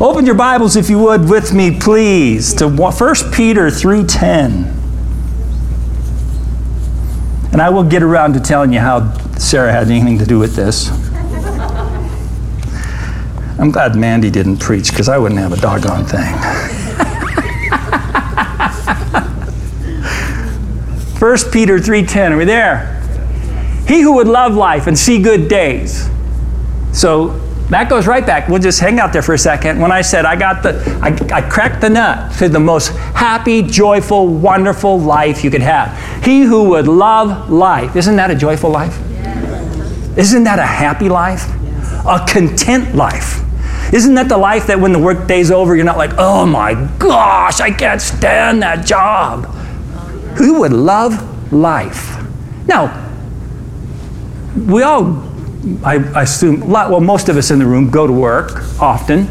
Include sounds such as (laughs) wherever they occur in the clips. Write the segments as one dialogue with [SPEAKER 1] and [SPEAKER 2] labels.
[SPEAKER 1] Open your Bibles, if you would, with me, please, to 1 Peter 3.10. And I will get around to telling you how Sarah had anything to do with this. I'm glad Mandy didn't preach because I wouldn't have a doggone thing. (laughs) 1 Peter 3:10. Are we there? He who would love life and see good days. So that goes right back. We'll just hang out there for a second. When I said I got the, I, I cracked the nut to the most happy, joyful, wonderful life you could have. He who would love life. Isn't that a joyful life? Isn't that a happy life? A content life. Isn't that the life that when the workday's over, you're not like, oh my gosh, I can't stand that job? Who would love life? Now, we all I, I assume, well, most of us in the room go to work often.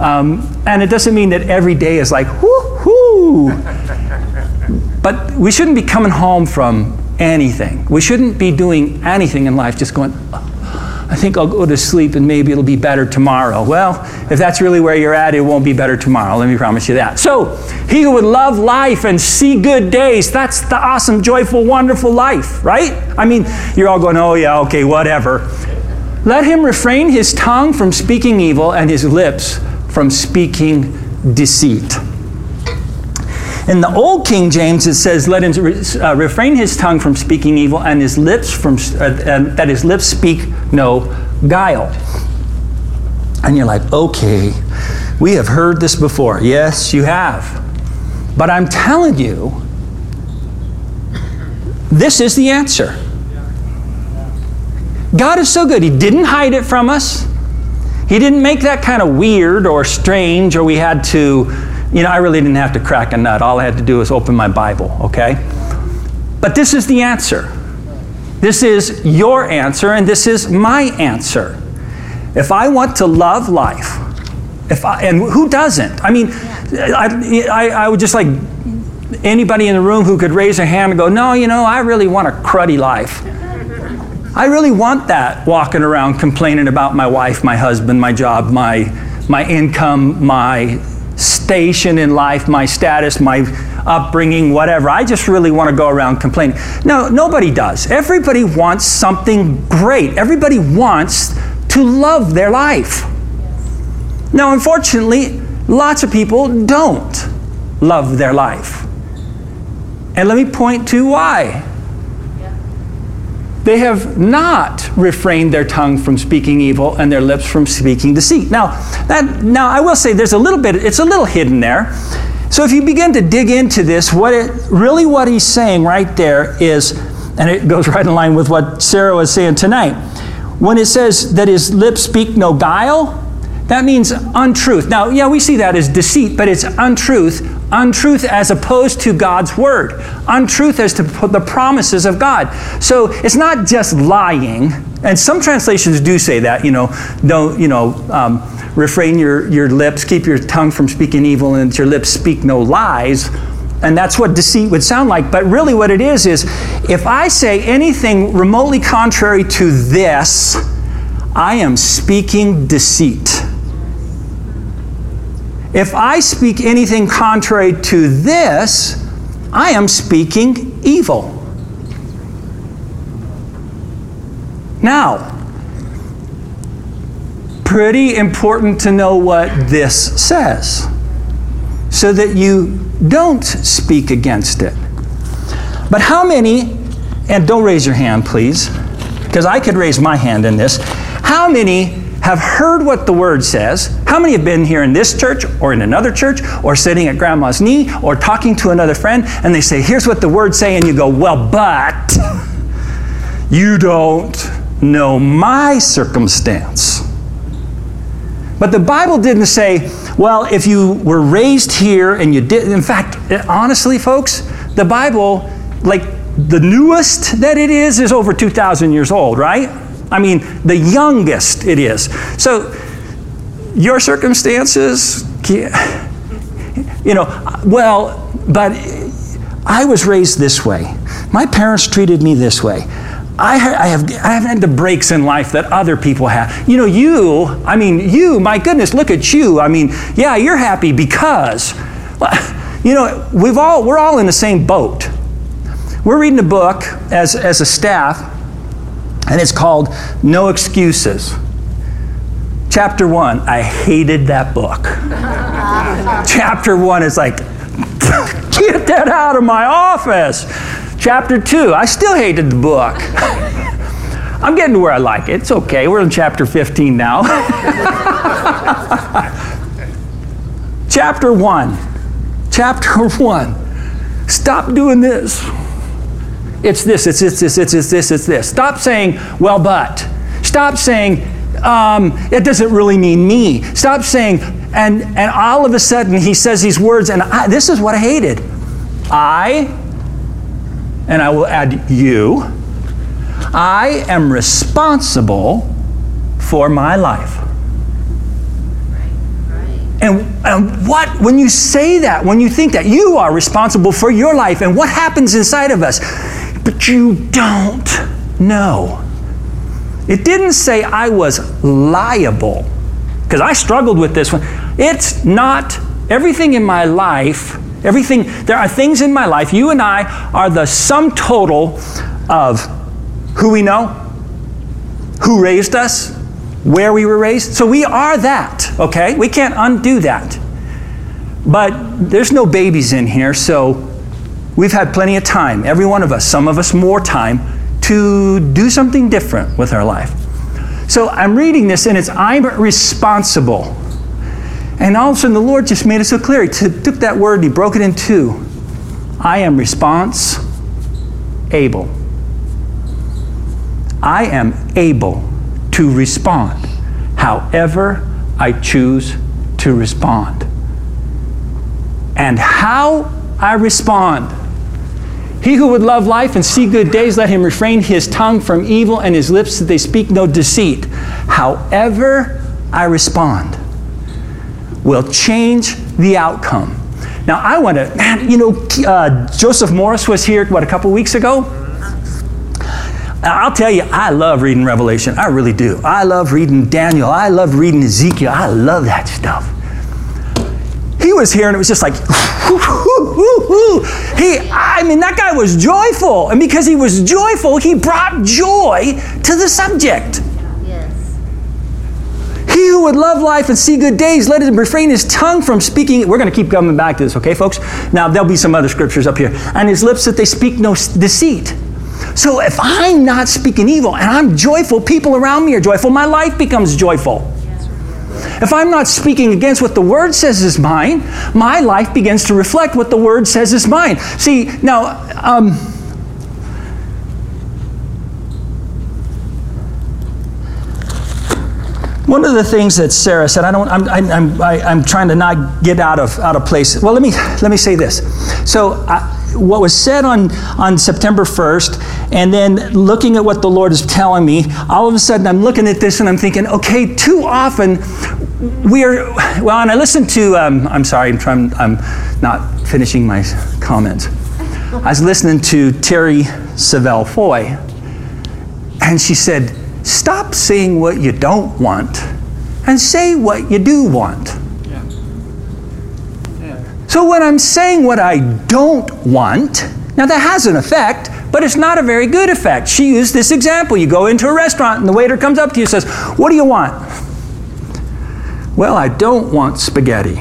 [SPEAKER 1] Um, and it doesn't mean that every day is like, whoo hoo (laughs) but we shouldn't be coming home from anything. We shouldn't be doing anything in life just going, I think I'll go to sleep and maybe it'll be better tomorrow. Well, if that's really where you're at, it won't be better tomorrow. Let me promise you that. So, he who would love life and see good days, that's the awesome, joyful, wonderful life, right? I mean, you're all going, oh, yeah, okay, whatever. Let him refrain his tongue from speaking evil and his lips from speaking deceit. In the Old King James, it says, "Let him uh, refrain his tongue from speaking evil, and his lips from uh, that his lips speak no guile." And you're like, "Okay, we have heard this before." Yes, you have. But I'm telling you, this is the answer. God is so good. He didn't hide it from us. He didn't make that kind of weird or strange, or we had to you know, I really didn't have to crack a nut. All I had to do was open my Bible, okay? But this is the answer. This is your answer, and this is my answer. If I want to love life, if I, and who doesn't? I mean, I, I, I would just like anybody in the room who could raise a hand and go, No, you know, I really want a cruddy life. I really want that walking around complaining about my wife, my husband, my job, my, my income, my station in life, my status, my upbringing, whatever. I just really want to go around complaining. No, nobody does. Everybody wants something great. Everybody wants to love their life. Now, unfortunately, lots of people don't love their life. And let me point to why. They have not refrained their tongue from speaking evil and their lips from speaking deceit. Now, that, now I will say there's a little bit, it's a little hidden there. So if you begin to dig into this, what it, really what he's saying right there is, and it goes (laughs) right in line with what Sarah was saying tonight, when it says that his lips speak no guile, that means untruth. Now, yeah, we see that as deceit, but it's untruth. Untruth as opposed to God's word. Untruth as to the promises of God. So it's not just lying. And some translations do say that, you know, don't, you know, um, refrain your, your lips, keep your tongue from speaking evil, and your lips speak no lies. And that's what deceit would sound like. But really, what it is, is if I say anything remotely contrary to this, I am speaking deceit. If I speak anything contrary to this, I am speaking evil. Now, pretty important to know what this says so that you don't speak against it. But how many, and don't raise your hand, please, because I could raise my hand in this. How many have heard what the word says. How many have been here in this church or in another church or sitting at grandma's knee or talking to another friend and they say, Here's what the word say, and you go, Well, but (laughs) you don't know my circumstance. But the Bible didn't say, well, if you were raised here and you did, in fact, honestly, folks, the Bible, like the newest that it is, is over 2,000 years old, right? I mean, the youngest it is. So, your circumstances, you know, well, but I was raised this way. My parents treated me this way. I, have, I haven't had the breaks in life that other people have. You know, you, I mean, you, my goodness, look at you. I mean, yeah, you're happy because, you know, we've all, we're all in the same boat. We're reading a book as, as a staff, and it's called No Excuses. Chapter one, I hated that book. (laughs) Chapter one is like, get that out of my office. Chapter 2, I still hated the book. (laughs) I'm getting to where I like it. It's okay. We're in chapter 15 now. (laughs) chapter 1. Chapter 1. Stop doing this. It's this, it's this, it's this, it's this, it's this. Stop saying, well, but. Stop saying, um, it doesn't really mean me. Stop saying, and, and all of a sudden he says these words, and I, this is what I hated. I and I will add you. I am responsible for my life. And, and what, when you say that, when you think that, you are responsible for your life and what happens inside of us, but you don't know. It didn't say I was liable, because I struggled with this one. It's not everything in my life Everything, there are things in my life, you and I are the sum total of who we know, who raised us, where we were raised. So we are that, okay? We can't undo that. But there's no babies in here, so we've had plenty of time, every one of us, some of us more time, to do something different with our life. So I'm reading this and it's I'm responsible and all of a sudden, the Lord just made it so clear. He t- took that word and he broke it in two. I am response able. I am able to respond however I choose to respond. And how I respond. He who would love life and see good days, let him refrain his tongue from evil and his lips that they speak no deceit. However I respond will change the outcome. Now, I want to, man, you know, uh, Joseph Morris was here, what, a couple weeks ago? I'll tell you, I love reading Revelation. I really do. I love reading Daniel. I love reading Ezekiel. I love that stuff. He was here and it was just like, (laughs) he, I mean, that guy was joyful. And because he was joyful, he brought joy to the subject. Yes. He who would love life and see good days, let him refrain his tongue from speaking. We're going to keep coming back to this, okay, folks? Now, there'll be some other scriptures up here. And his lips that they speak no deceit. So if I'm not speaking evil and I'm joyful, people around me are joyful, my life becomes joyful. If I'm not speaking against what the Word says is mine, my life begins to reflect what the Word says is mine. See, now, um, One of the things that Sarah said, I don't, I'm, I'm, I, am trying to not get out of, out of place. Well, let me, let me say this. So, I, what was said on, on September 1st, and then looking at what the Lord is telling me, all of a sudden I'm looking at this and I'm thinking, okay, too often we are, well, and I listened to, um, I'm sorry, I'm, trying, I'm not finishing my comments. I was listening to Terri Savelle Foy, and she said, Stop saying what you don't want and say what you do want. Yeah. Yeah. So when I'm saying what I don't want, now that has an effect, but it's not a very good effect. She used this example. You go into a restaurant and the waiter comes up to you and says, What do you want? Well, I don't want spaghetti.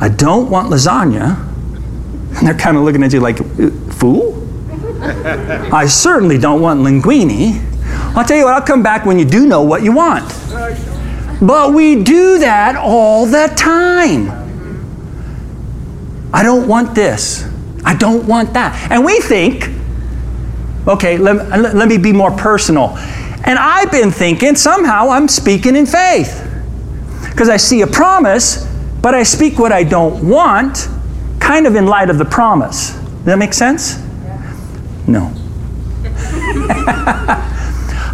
[SPEAKER 1] I don't want lasagna. And they're kind of looking at you like, uh, Fool? I certainly don't want linguine. I'll tell you what, I'll come back when you do know what you want. But we do that all the time. I don't want this. I don't want that. And we think, okay, let, let me be more personal. And I've been thinking somehow I'm speaking in faith. Because I see a promise, but I speak what I don't want, kind of in light of the promise. Does that make sense? No. (laughs)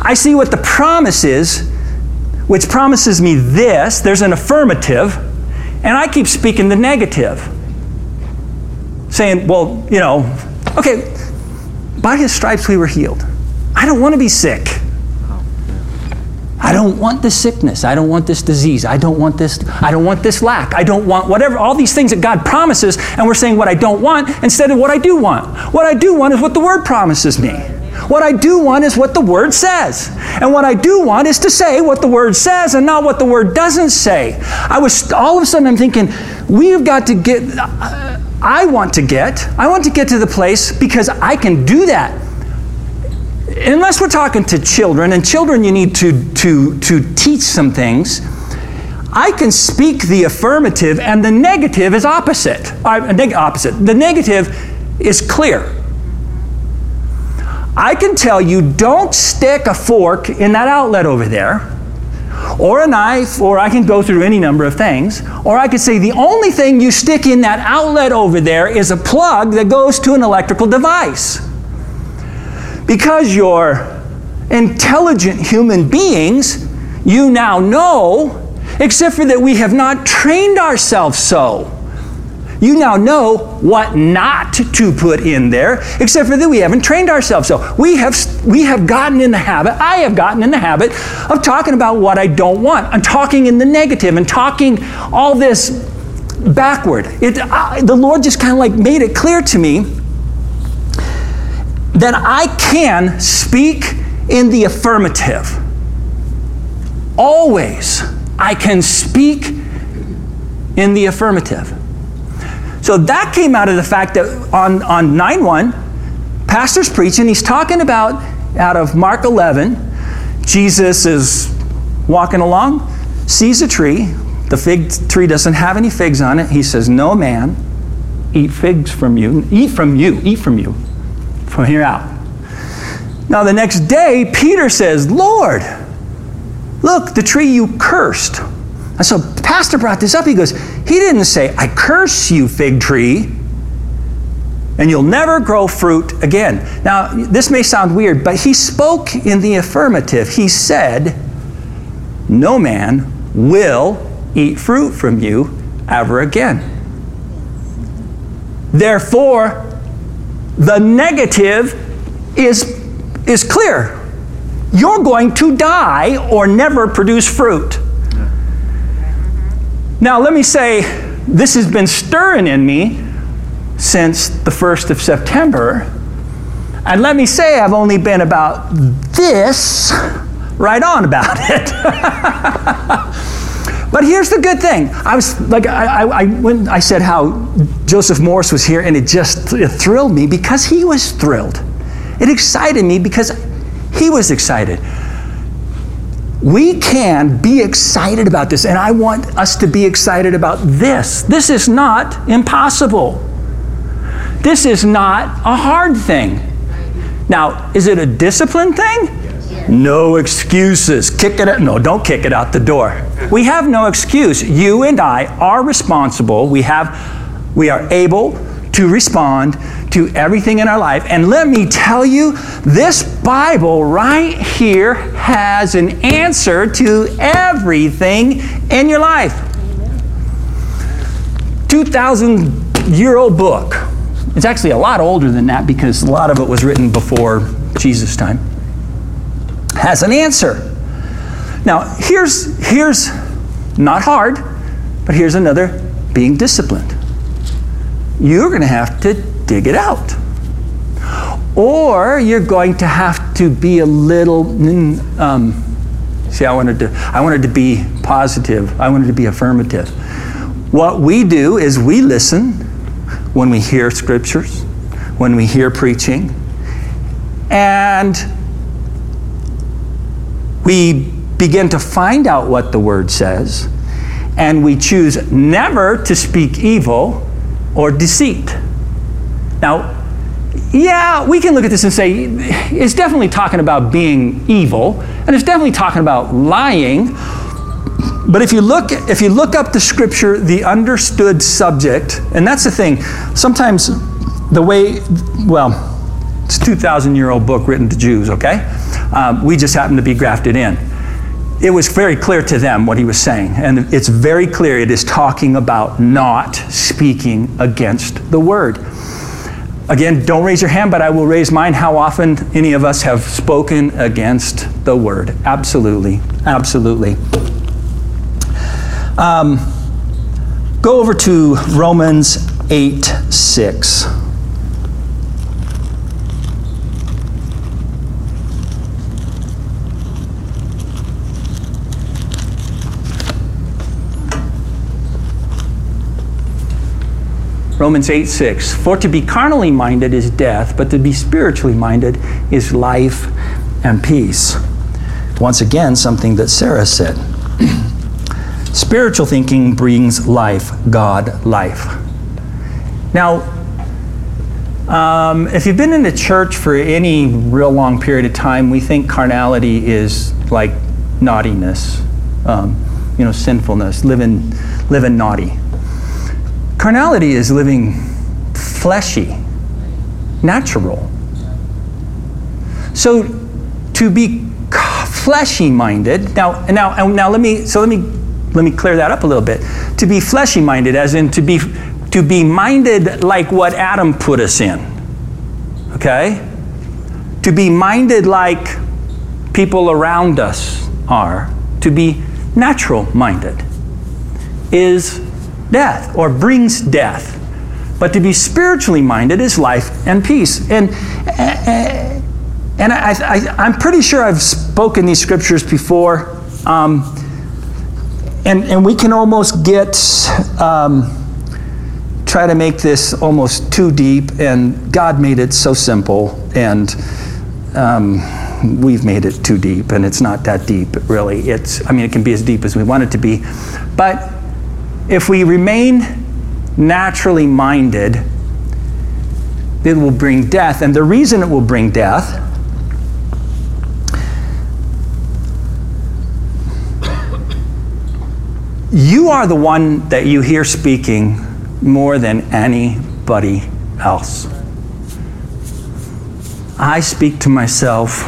[SPEAKER 1] I see what the promise is, which promises me this. There's an affirmative, and I keep speaking the negative. Saying, well, you know, okay, By his stripes we were healed. I don't want to be sick. I don't want this sickness. I don't want this disease. I don't want this I don't want this lack. I don't want whatever all these things that God promises and we're saying what I don't want instead of what I do want. What I do want is what the word promises me. What I do want is what the Word says. And what I do want is to say what the Word says and not what the Word doesn't say. I was, all of a sudden, I'm thinking, we've got to get, I want to get, I want to get to the place because I can do that. Unless we're talking to children, and children you need to, to, to teach some things. I can speak the affirmative, and the negative is opposite. Uh, opposite. The negative is clear. I can tell you don't stick a fork in that outlet over there, or a knife, or I can go through any number of things. Or I could say the only thing you stick in that outlet over there is a plug that goes to an electrical device. Because you're intelligent human beings, you now know, except for that we have not trained ourselves so. You now know what not to put in there, except for that we haven't trained ourselves. So we have, we have gotten in the habit, I have gotten in the habit of talking about what I don't want. I'm talking in the negative and talking all this backward. It, I, the Lord just kind of like made it clear to me that I can speak in the affirmative. Always, I can speak in the affirmative. So that came out of the fact that on, on 9 1, pastor's preaching, he's talking about out of Mark 11, Jesus is walking along, sees a tree. The fig tree doesn't have any figs on it. He says, No man eat figs from you. Eat from you. Eat from you. From here out. Now, the next day, Peter says, Lord, look, the tree you cursed. And so, Pastor brought this up. He goes, He didn't say, I curse you, fig tree, and you'll never grow fruit again. Now, this may sound weird, but he spoke in the affirmative. He said, No man will eat fruit from you ever again. Therefore, the negative is, is clear. You're going to die or never produce fruit. Now, let me say, this has been stirring in me since the 1st of September. And let me say, I've only been about this right on about it. (laughs) but here's the good thing. I was like, I, I, when I said how Joseph Morris was here, and it just it thrilled me because he was thrilled. It excited me because he was excited. We can be excited about this, and I want us to be excited about this. This is not impossible. This is not a hard thing. Now, is it a discipline thing? No excuses. Kick it out. No, don't kick it out the door. We have no excuse. You and I are responsible. We have we are able to respond to everything in our life. And let me tell you, this Bible right here has an answer to everything in your life. 2,000 year old book. It's actually a lot older than that because a lot of it was written before Jesus' time. Has an answer. Now, here's, here's not hard, but here's another being disciplined you're going to have to dig it out. Or you're going to have to be a little. Mm, um, see, I wanted to. I wanted to be positive. I wanted to be affirmative. What we do is we listen when we hear scriptures, when we hear preaching, and we begin to find out what the word says, and we choose never to speak evil or deceit. Now, yeah, we can look at this and say it's definitely talking about being evil, and it's definitely talking about lying. But if you look if you look up the scripture, the understood subject, and that's the thing. Sometimes the way, well, it's a 2,000 year old book written to Jews. Okay, um, we just happen to be grafted in it was very clear to them what he was saying. And it's very clear it is talking about not speaking against the word. Again, don't raise your hand, but I will raise mine. How often any of us have spoken against the word? Absolutely. Absolutely. Um, go over to Romans 8 6. Romans 8 6. For to be carnally minded is death, but to be spiritually minded is life and peace. Once again, something that Sarah said. (clears throat) Spiritual thinking brings life, God life. Now, um, if you've been in the church for any real long period of time, we think carnality is like naughtiness, um, you know, sinfulness, living, living naughty. Carnality is living fleshy, natural. So to be fleshy minded, now, now, now let me, so let me, let me clear that up a little bit. To be fleshy minded, as in to be, to be minded like what Adam put us in. Okay? To be minded like people around us are. To be natural minded is death or brings death. But to be spiritually minded is life and peace. And, and I, am pretty sure I've spoken these scriptures before. Um, and, and we can almost get, um, try to make this almost too deep, and God made it so simple, and um, we've made it too deep, and it's not that deep, really. It's, I mean, it can be as deep as we want it to be. But if we remain naturally minded, it will bring death. And the reason it will bring death you are the one that you hear speaking more than anybody else. I speak to myself.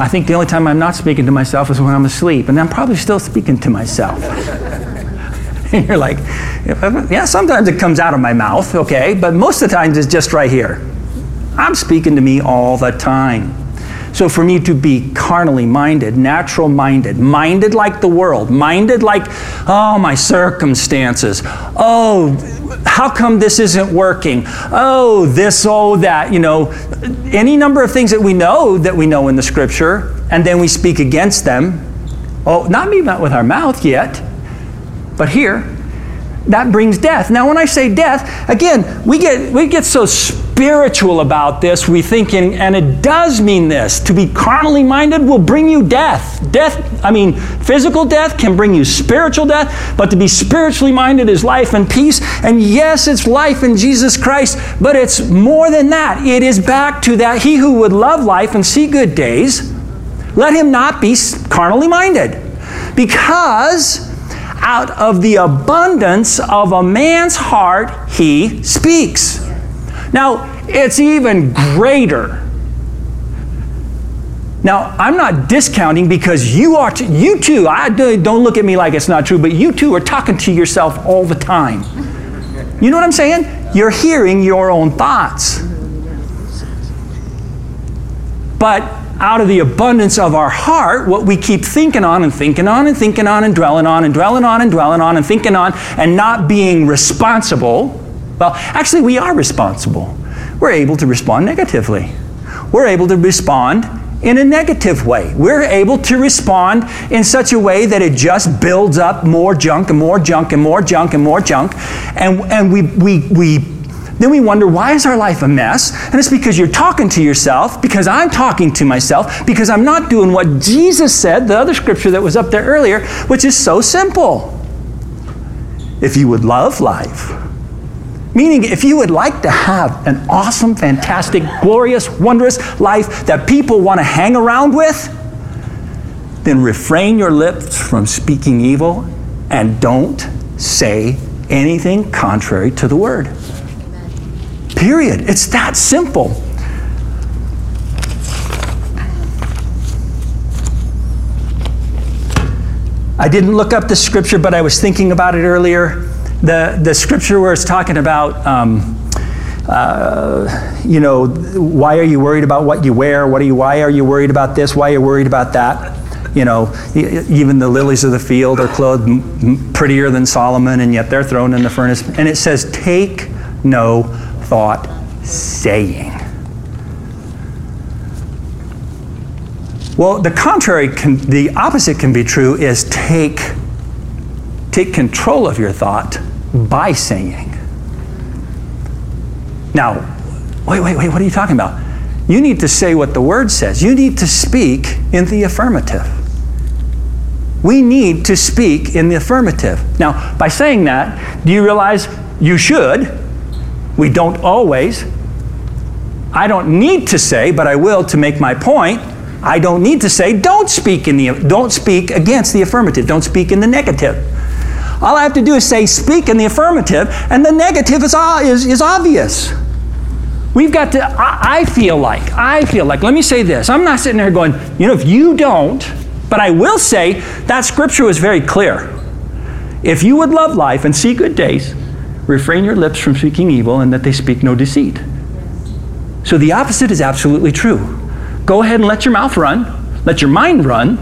[SPEAKER 1] I think the only time I'm not speaking to myself is when I'm asleep, and I'm probably still speaking to myself. And (laughs) you're like, yeah, sometimes it comes out of my mouth, okay, but most of the times it's just right here. I'm speaking to me all the time. So for me to be carnally minded, natural minded, minded like the world, minded like, oh, my circumstances, oh, how come this isn't working? Oh, this, oh, that, you know, any number of things that we know that we know in the scripture, and then we speak against them. Oh, not me not with our mouth yet, but here, that brings death. Now, when I say death, again, we get, we get so spiritual about this. We think, and, and it does mean this to be carnally minded will bring you death. Death, I mean, physical death can bring you spiritual death, but to be spiritually minded is life and peace. And yes, it's life in Jesus Christ, but it's more than that. It is back to that he who would love life and see good days, let him not be carnally minded. Because out of the abundance of a man's heart, he speaks. Now, it's even greater. Now, I'm not discounting because you are, t- you too, I don't look at me like it's not true, but you too are talking to yourself all the time. You know what I'm saying? You're hearing your own thoughts. But out of the abundance of our heart, what we keep thinking on and thinking on and thinking on and dwelling on and dwelling on and dwelling on and thinking on and not being responsible. Well, actually, we are responsible. We're able to respond negatively. We're able to respond in a negative way. We're able to respond in such a way that it just builds up more junk and more junk and more junk and more junk. And, and we, we, we then we wonder, why is our life a mess? And it's because you're talking to yourself, because I'm talking to myself, because I'm not doing what Jesus said, the other scripture that was up there earlier, which is so simple. If you would love life, meaning if you would like to have an awesome, fantastic, glorious, wondrous life that people want to hang around with, then refrain your lips from speaking evil and don't say anything contrary to the word. Period. It's that simple. I didn't look up the scripture, but I was thinking about it earlier. The, the scripture where it's talking about um, uh, you know, why are you worried about what you wear? What are you, why are you worried about this? Why are you worried about that? You know, even the lilies of the field are clothed prettier than Solomon, and yet they're thrown in the furnace. And it says, take no thought saying. Well, the contrary, can, the opposite can be true is take, take control of your thought by saying. Now, wait, wait, wait, what are you talking about? You need to say what the word says. You need to speak in the affirmative. We need to speak in the affirmative. Now, by saying that, do you realize you should? We don't always. I don't need to say, but I will to make my point. I don't need to say, don't speak in the don't speak against the affirmative. Don't speak in the negative. All I have to do is say speak in the affirmative, and the negative is, is, is obvious. We've got to, I, I feel like, I feel like, let me say this. I'm not sitting there going, you know, if you don't, but I will say that scripture was very clear. If you would love life and see good days, refrain your lips from speaking evil and that they speak no deceit. So the opposite is absolutely true. Go ahead and let your mouth run, let your mind run,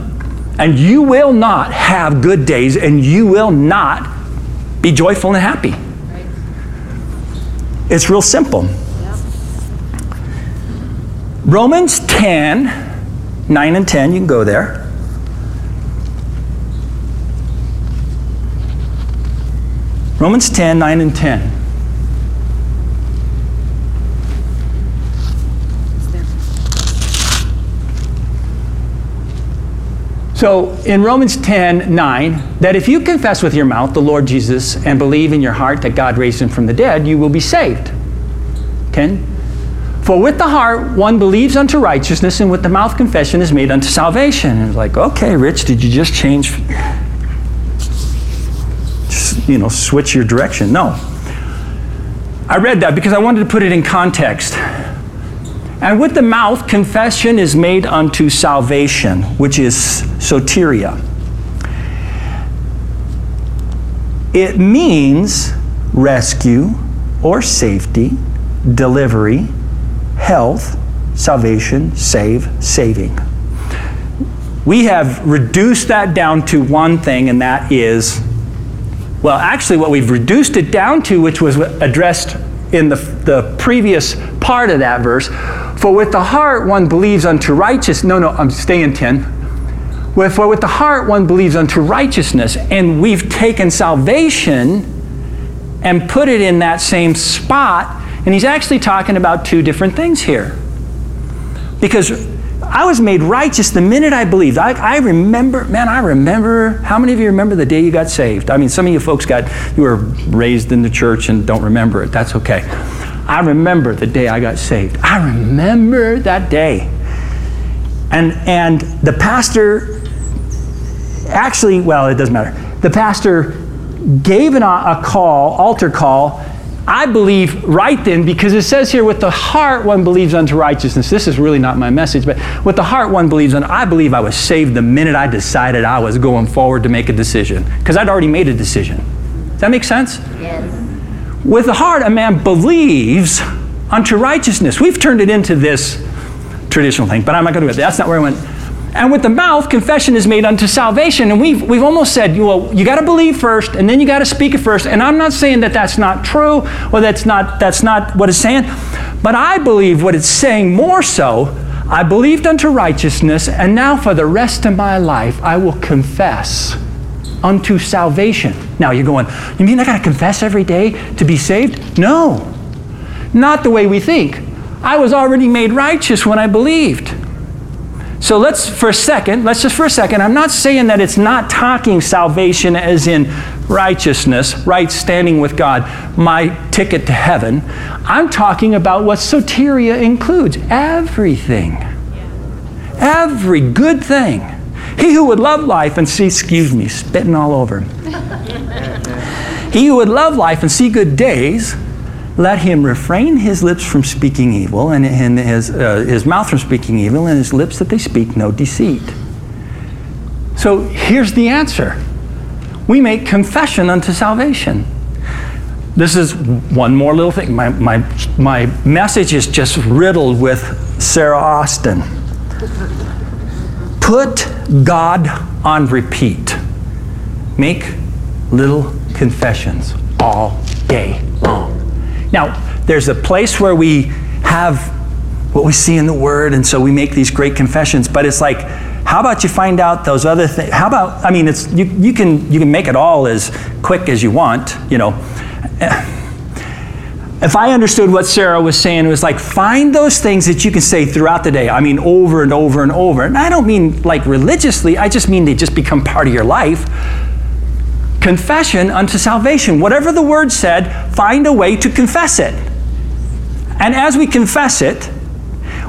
[SPEAKER 1] and you will not have good days and you will not be joyful and happy. It's real simple. Romans 10, 9 and 10, you can go there. Romans 10, 9 and 10. So in Romans 10 9, that if you confess with your mouth the Lord Jesus and believe in your heart that God raised him from the dead, you will be saved. 10. For with the heart one believes unto righteousness, and with the mouth confession is made unto salvation. And it's like, okay, Rich, did you just change? You know, switch your direction. No. I read that because I wanted to put it in context. And with the mouth, confession is made unto salvation, which is soteria. It means rescue or safety, delivery, health, salvation, save, saving. We have reduced that down to one thing, and that is, well, actually, what we've reduced it down to, which was addressed in the, the previous part of that verse, for with the heart one believes unto righteousness. No, no, I'm staying 10. For with the heart one believes unto righteousness. And we've taken salvation and put it in that same spot. And he's actually talking about two different things here. Because I was made righteous the minute I believed. I, I, remember, man, I remember. How many of you remember the day you got saved? I mean, some of you folks got, you were raised in the church and don't remember it. That's okay. I remember the day I got saved. I remember that day. And, and the pastor, actually, well, it doesn't matter. The pastor gave an, a call, altar call, I believe right then, because it says here, with the heart one believes unto righteousness. This is really not my message, but with the heart one believes unto. I believe I was saved the minute I decided I was going forward to make a decision, because I'd already made a decision. Does that make sense? Yes. With the heart, a man believes unto righteousness. We've turned it into this traditional thing, but I'm not going to do it. That's not where I went. And with the mouth, confession is made unto salvation. And we've, we've almost said, well, you got to believe first, and then you got to speak it first. And I'm not saying that that's not true, or that's not, that's not what it's saying. But I believe what it's saying more so, I believed unto righteousness, and now for the rest of my life I will confess unto salvation. Now you're going, you mean I got to confess every day to be saved? No, not the way we think. I was already made righteous when I believed. So let's, for a second, let's just for a second, I'm not saying that it's not talking salvation as in righteousness, right standing with God, my ticket to heaven. I'm talking about what soteria includes everything. Every good thing. He who would love life and see, excuse me, spitting all over him. (laughs) he who would love life and see good days, let him refrain his lips from speaking evil and, and his, uh, his mouth from speaking evil and his lips that they speak no deceit. So here's the answer we make confession unto salvation. this is one more little thing. My, my, my message is just riddled with Sarah Austin. Put God on repeat. Make little confessions all day. Now, there's a place where we have what we see in the Word, and so we make these great confessions, but it's like, how about you find out those other things? How about, I mean, it's, you, you, can, you can make it all as quick as you want, you know. If I understood what Sarah was saying, it was like, find those things that you can say throughout the day. I mean, over and over and over. And I don't mean like religiously, I just mean they just become part of your life. Confession unto salvation. Whatever the word said, find a way to confess it. And as we confess it,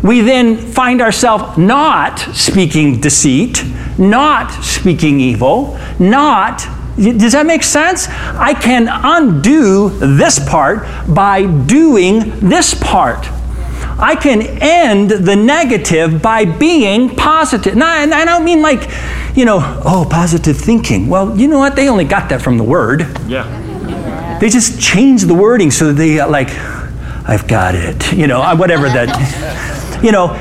[SPEAKER 1] we then find ourselves not speaking deceit, not speaking evil, not. Does that make sense? I can undo this part by doing this part. I can end the negative by being positive. And I, and I don't mean like, you know, oh, positive thinking. Well, you know what? They only got that from the word.
[SPEAKER 2] Yeah.
[SPEAKER 1] They just changed the wording so that they uh, like, I've got it. You know, whatever that you know,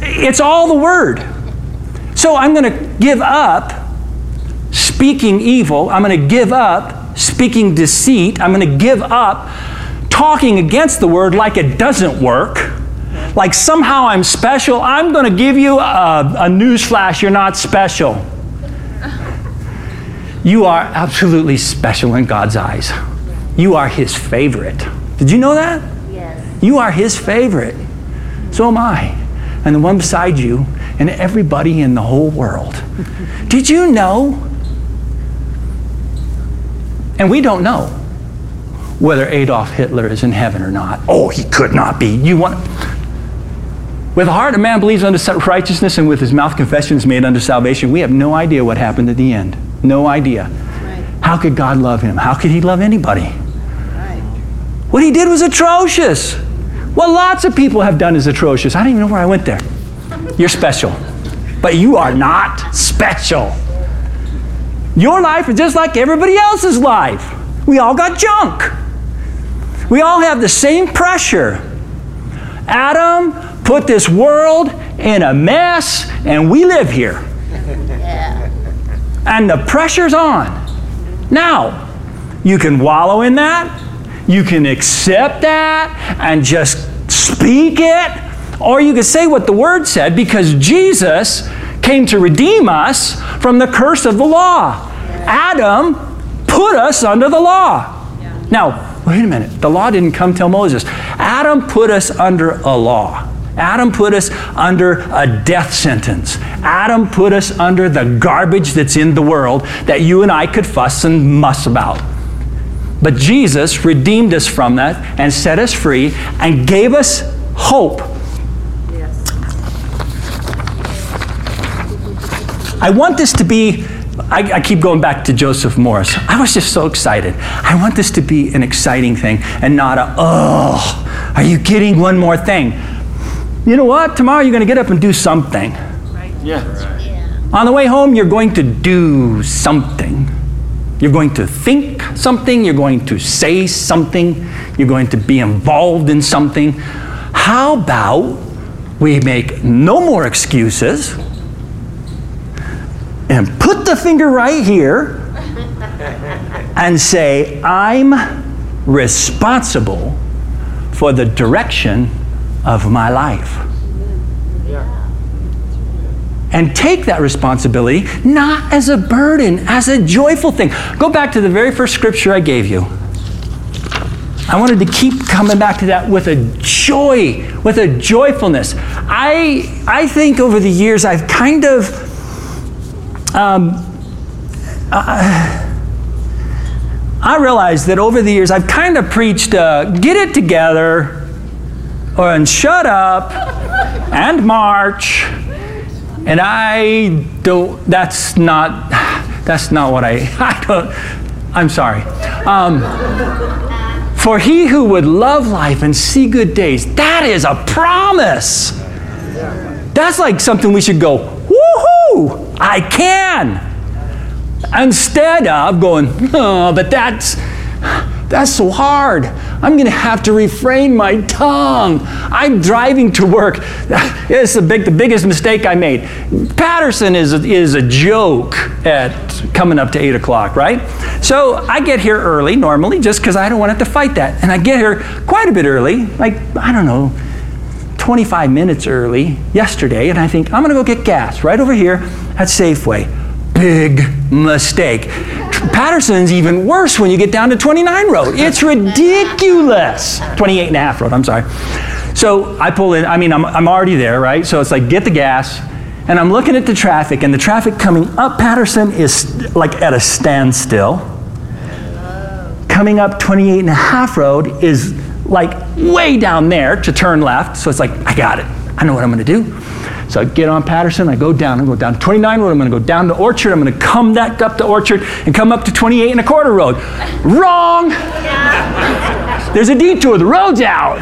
[SPEAKER 1] it's all the word. So I'm going to give up speaking evil. I'm going to give up speaking deceit. I'm going to give up talking against the word like it doesn't work. Like somehow I'm special. I'm going to give you a, a news flash. You're not special. You are absolutely special in God's eyes. You are His favorite. Did you know that?
[SPEAKER 3] Yes.
[SPEAKER 1] You are His favorite. So am I. And the one beside you, and everybody in the whole world. (laughs) Did you know? And we don't know whether Adolf Hitler is in heaven or not. Oh, he could not be. You want. With the heart, a man believes unto righteousness, and with his mouth, confession is made unto salvation. We have no idea what happened at the end. No idea.
[SPEAKER 3] Right.
[SPEAKER 1] How could God love him? How could he love anybody?
[SPEAKER 3] Right.
[SPEAKER 1] What he did was atrocious. What lots of people have done is atrocious. I don't even know where I went there. You're special. But you are not special. Your life is just like everybody else's life. We all got junk. We all have the same pressure. Adam put this world in a mess, and we live here.
[SPEAKER 3] Yeah.
[SPEAKER 1] And the pressure's on. Now, you can wallow in that, you can accept that and just speak it, or you can say what the Word said because Jesus came to redeem us from the curse of the law. Adam put us under the law. Now, wait a minute. The law didn't come till Moses. Adam put us under a law. Adam put us under a death sentence. Adam put us under the garbage that's in the world that you and I could fuss and muss about. But Jesus redeemed us from that and set us free and gave us hope.
[SPEAKER 3] Yes.
[SPEAKER 1] I want this to be, I, I, keep going back to Joseph Morris. I was just so excited. I want this to be an exciting thing and not a, oh, are you kidding? One more thing. You know what? Tomorrow you're going to get up and do something.
[SPEAKER 3] Right.
[SPEAKER 2] Yeah.
[SPEAKER 3] Yeah.
[SPEAKER 1] On the way home, you're going to do something. You're going to think something, you're going to say something, you're going to be involved in something. How about we make no more excuses and put the finger right here (laughs) and say, I'm responsible for the direction of my life and take that responsibility not as a burden, as a joyful thing. Go back to the very first scripture I gave you. I wanted to keep coming back to that with a joy, with a joyfulness. I, I think over the years I've kind of, um, uh, I realized that over the years I've kind of preached, uh, get it together, or and shut up, and march, and I don't, that's not, that's not what I, (laughs) I don't, I'm sorry. Um, for he who would love life and see good days, that is a promise. That's like something we should go, woohoo, I can. Instead of going, oh, but that's, that's so hard. I'm going to have to refrain my tongue. I'm driving to work. (laughs) It's the, big, the biggest mistake I made. Patterson is a, is a joke at coming up to 8 o'clock, right? So I get here early normally just because I don't want to have to fight that. And I get here quite a bit early, like, I don't know, 25 minutes early yesterday, and I think, I'm going to go get gas right over here at Safeway. Big mistake. Patterson's even worse when you get down to 29 Road. It's (laughs) ridiculous. 28 and a half Road, I'm sorry. So I pull in, I mean, I'm, I'm already there, right? So it's like, get the gas. And I'm looking at the traffic, and the traffic coming up Patterson is like at a standstill. Coming up 28 and a half Road is like way down there to turn left. So it's like, I got it. I know what I'm going to do. So I get on Patterson, I go down, I go down 29 Road, I'm going to go down to Orchard, I'm going to come back up to Orchard and come up to 28 and a quarter Road. Wrong! (laughs) There's a detour, the road's out.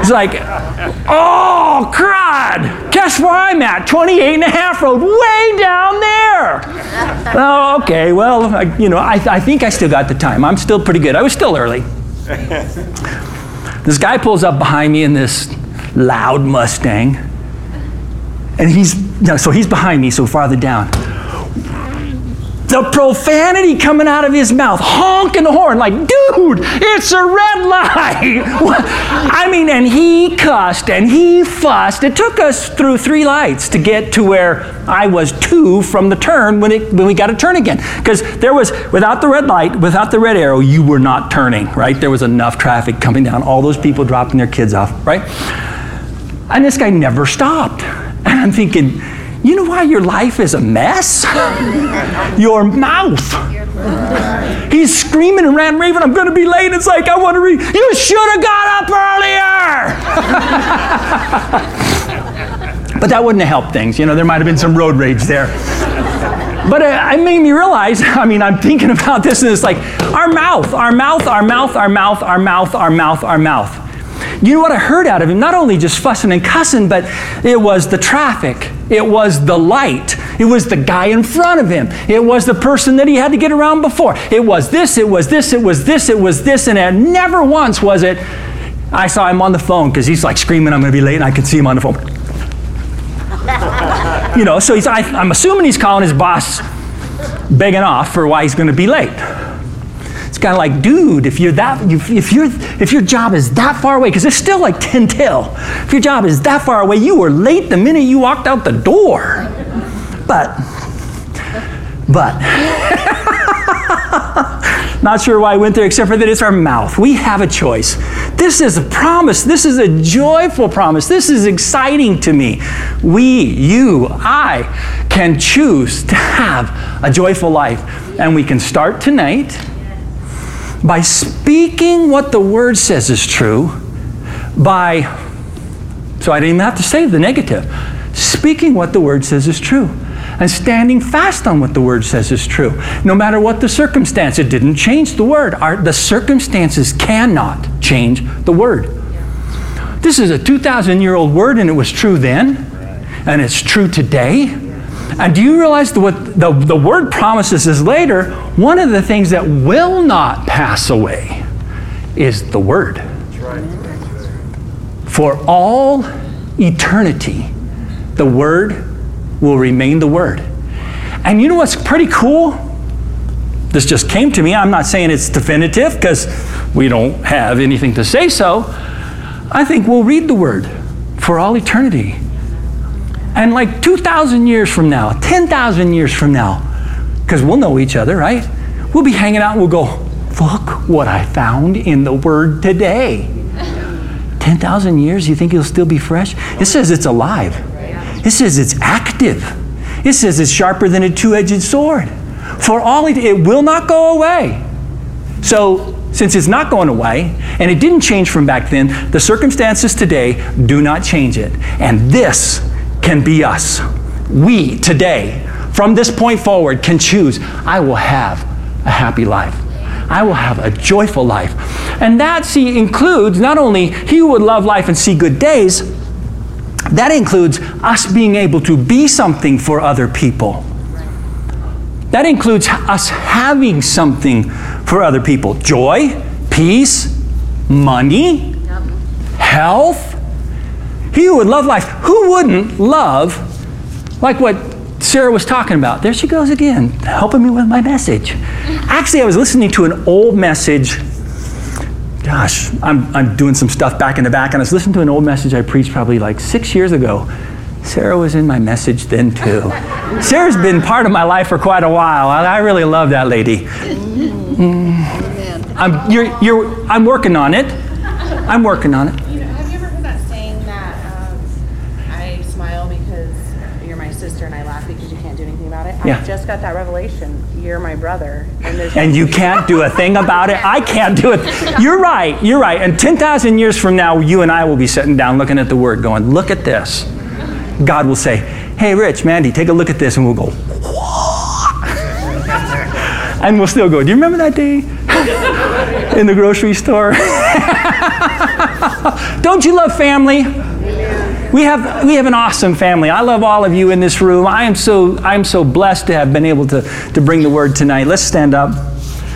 [SPEAKER 1] It's like, oh, crud! Guess where I'm at? 28 and a half Road, way down there! Oh, okay, well, I, you know, I, I think I still got the time. I'm still pretty good. I was still early. (laughs) this guy pulls up behind me in this loud Mustang. And he's, so he's behind me, so farther down. The profanity coming out of his mouth, honking the horn, like, dude, it's a red light. (laughs) I mean, and he cussed and he fussed. It took us through three lights to get to where I was two from the turn when, it, when we got to turn again. Because there was, without the red light, without the red arrow, you were not turning, right? There was enough traffic coming down, all those people dropping their kids off, right? And this guy never stopped. And I'm thinking, you know why your life is a mess? (laughs) your mouth. He's screaming and ran raving, I'm going to be late. It's like, I want to read. You should have got up earlier. (laughs) but that wouldn't have helped things. You know, there might have been some road rage there. But uh, it made me realize, (laughs) I mean, I'm thinking about this and it's like, our mouth, our mouth, our mouth, our mouth, our mouth, our mouth, our mouth. You know what I heard out of him? Not only just fussing and cussing, but it was the traffic. It was the light. It was the guy in front of him. It was the person that he had to get around before. It was this, it was this, it was this, it was this, and never once was it. I saw him on the phone because he's like screaming, I'm going to be late, and I could see him on the phone. you know, so he's, I, I'm assuming he's calling his boss begging off for why he's going to be late. It's kind of like, dude, if you're that, if you if your job is that far away, because it's still like 10 till. If your job is that far away, you were late the minute you walked out the door. But, but, (laughs) not sure why I went there, except for that it's our mouth. We have a choice. This is a promise. This is a joyful promise. This is exciting to me. We, you, I can choose to have a joyful life. And we can start tonight by speaking what the Word says is true, by, so I didn't even have to say the negative, speaking what the Word says is true and standing fast on what the Word says is true. No matter what the circumstance, it didn't change the Word. Our, the circumstances cannot change the Word. This is a 2,000 year old Word, and it was true then, and it's true today. And do you realize what the, the word promises is later? One of the things that will not pass away is the word. For all eternity, the word will remain the word. And you know what's pretty cool? This just came to me. I'm not saying it's definitive because we don't have anything to say so. I think we'll read the word for all eternity. And like 2,000 years from now, 10,000 years from now, because we'll know each other, right? We'll be hanging out and we'll go, look what I found in the Word today. 10,000 years, you think it'll still be fresh? It says it's alive. It says it's active. It says it's sharper than a two edged sword. For all it, it will not go away. So, since it's not going away, and it didn't change from back then, the circumstances today do not change it. And this can be us. We today, from this point forward, can choose I will have a happy life. I will have a joyful life. And that, see, includes not only he who would love life and see good days, that includes us being able to be something for other people. That includes us having something for other people joy, peace, money, health. He who would love life, who wouldn't love, like what Sarah was talking about? There she goes again, helping me with my message. Actually, I was listening to an old message. Gosh, I'm, I'm doing some stuff back in the back, and I was listening to an old message I preached probably like six years ago. Sarah was in my message then too. Sarah's been part of my life for quite a while. I, I really love that lady. Mm. I'm, you're, you're, I'm working on it. I'm working on it.
[SPEAKER 2] You know, have you ever heard that saying that um, I smile because you're my sister and I laugh because you can't do about?
[SPEAKER 1] Yeah.
[SPEAKER 2] Just got that revelation. You're my brother, and
[SPEAKER 1] and you (laughs) can't do a thing about it. I can't do it. You're right. You're right. And 10,000 years from now, you and I will be sitting down looking at the word going, look at this. God will say, hey, Rich, Mandy, take a look at this. And we'll go, and we'll still go, do you remember that day in the grocery store? (laughs) Don't you love family? We have, we have an awesome family. I love all of you in this room. I am so, I am so blessed to have been able to, to bring the word tonight. Let's stand up.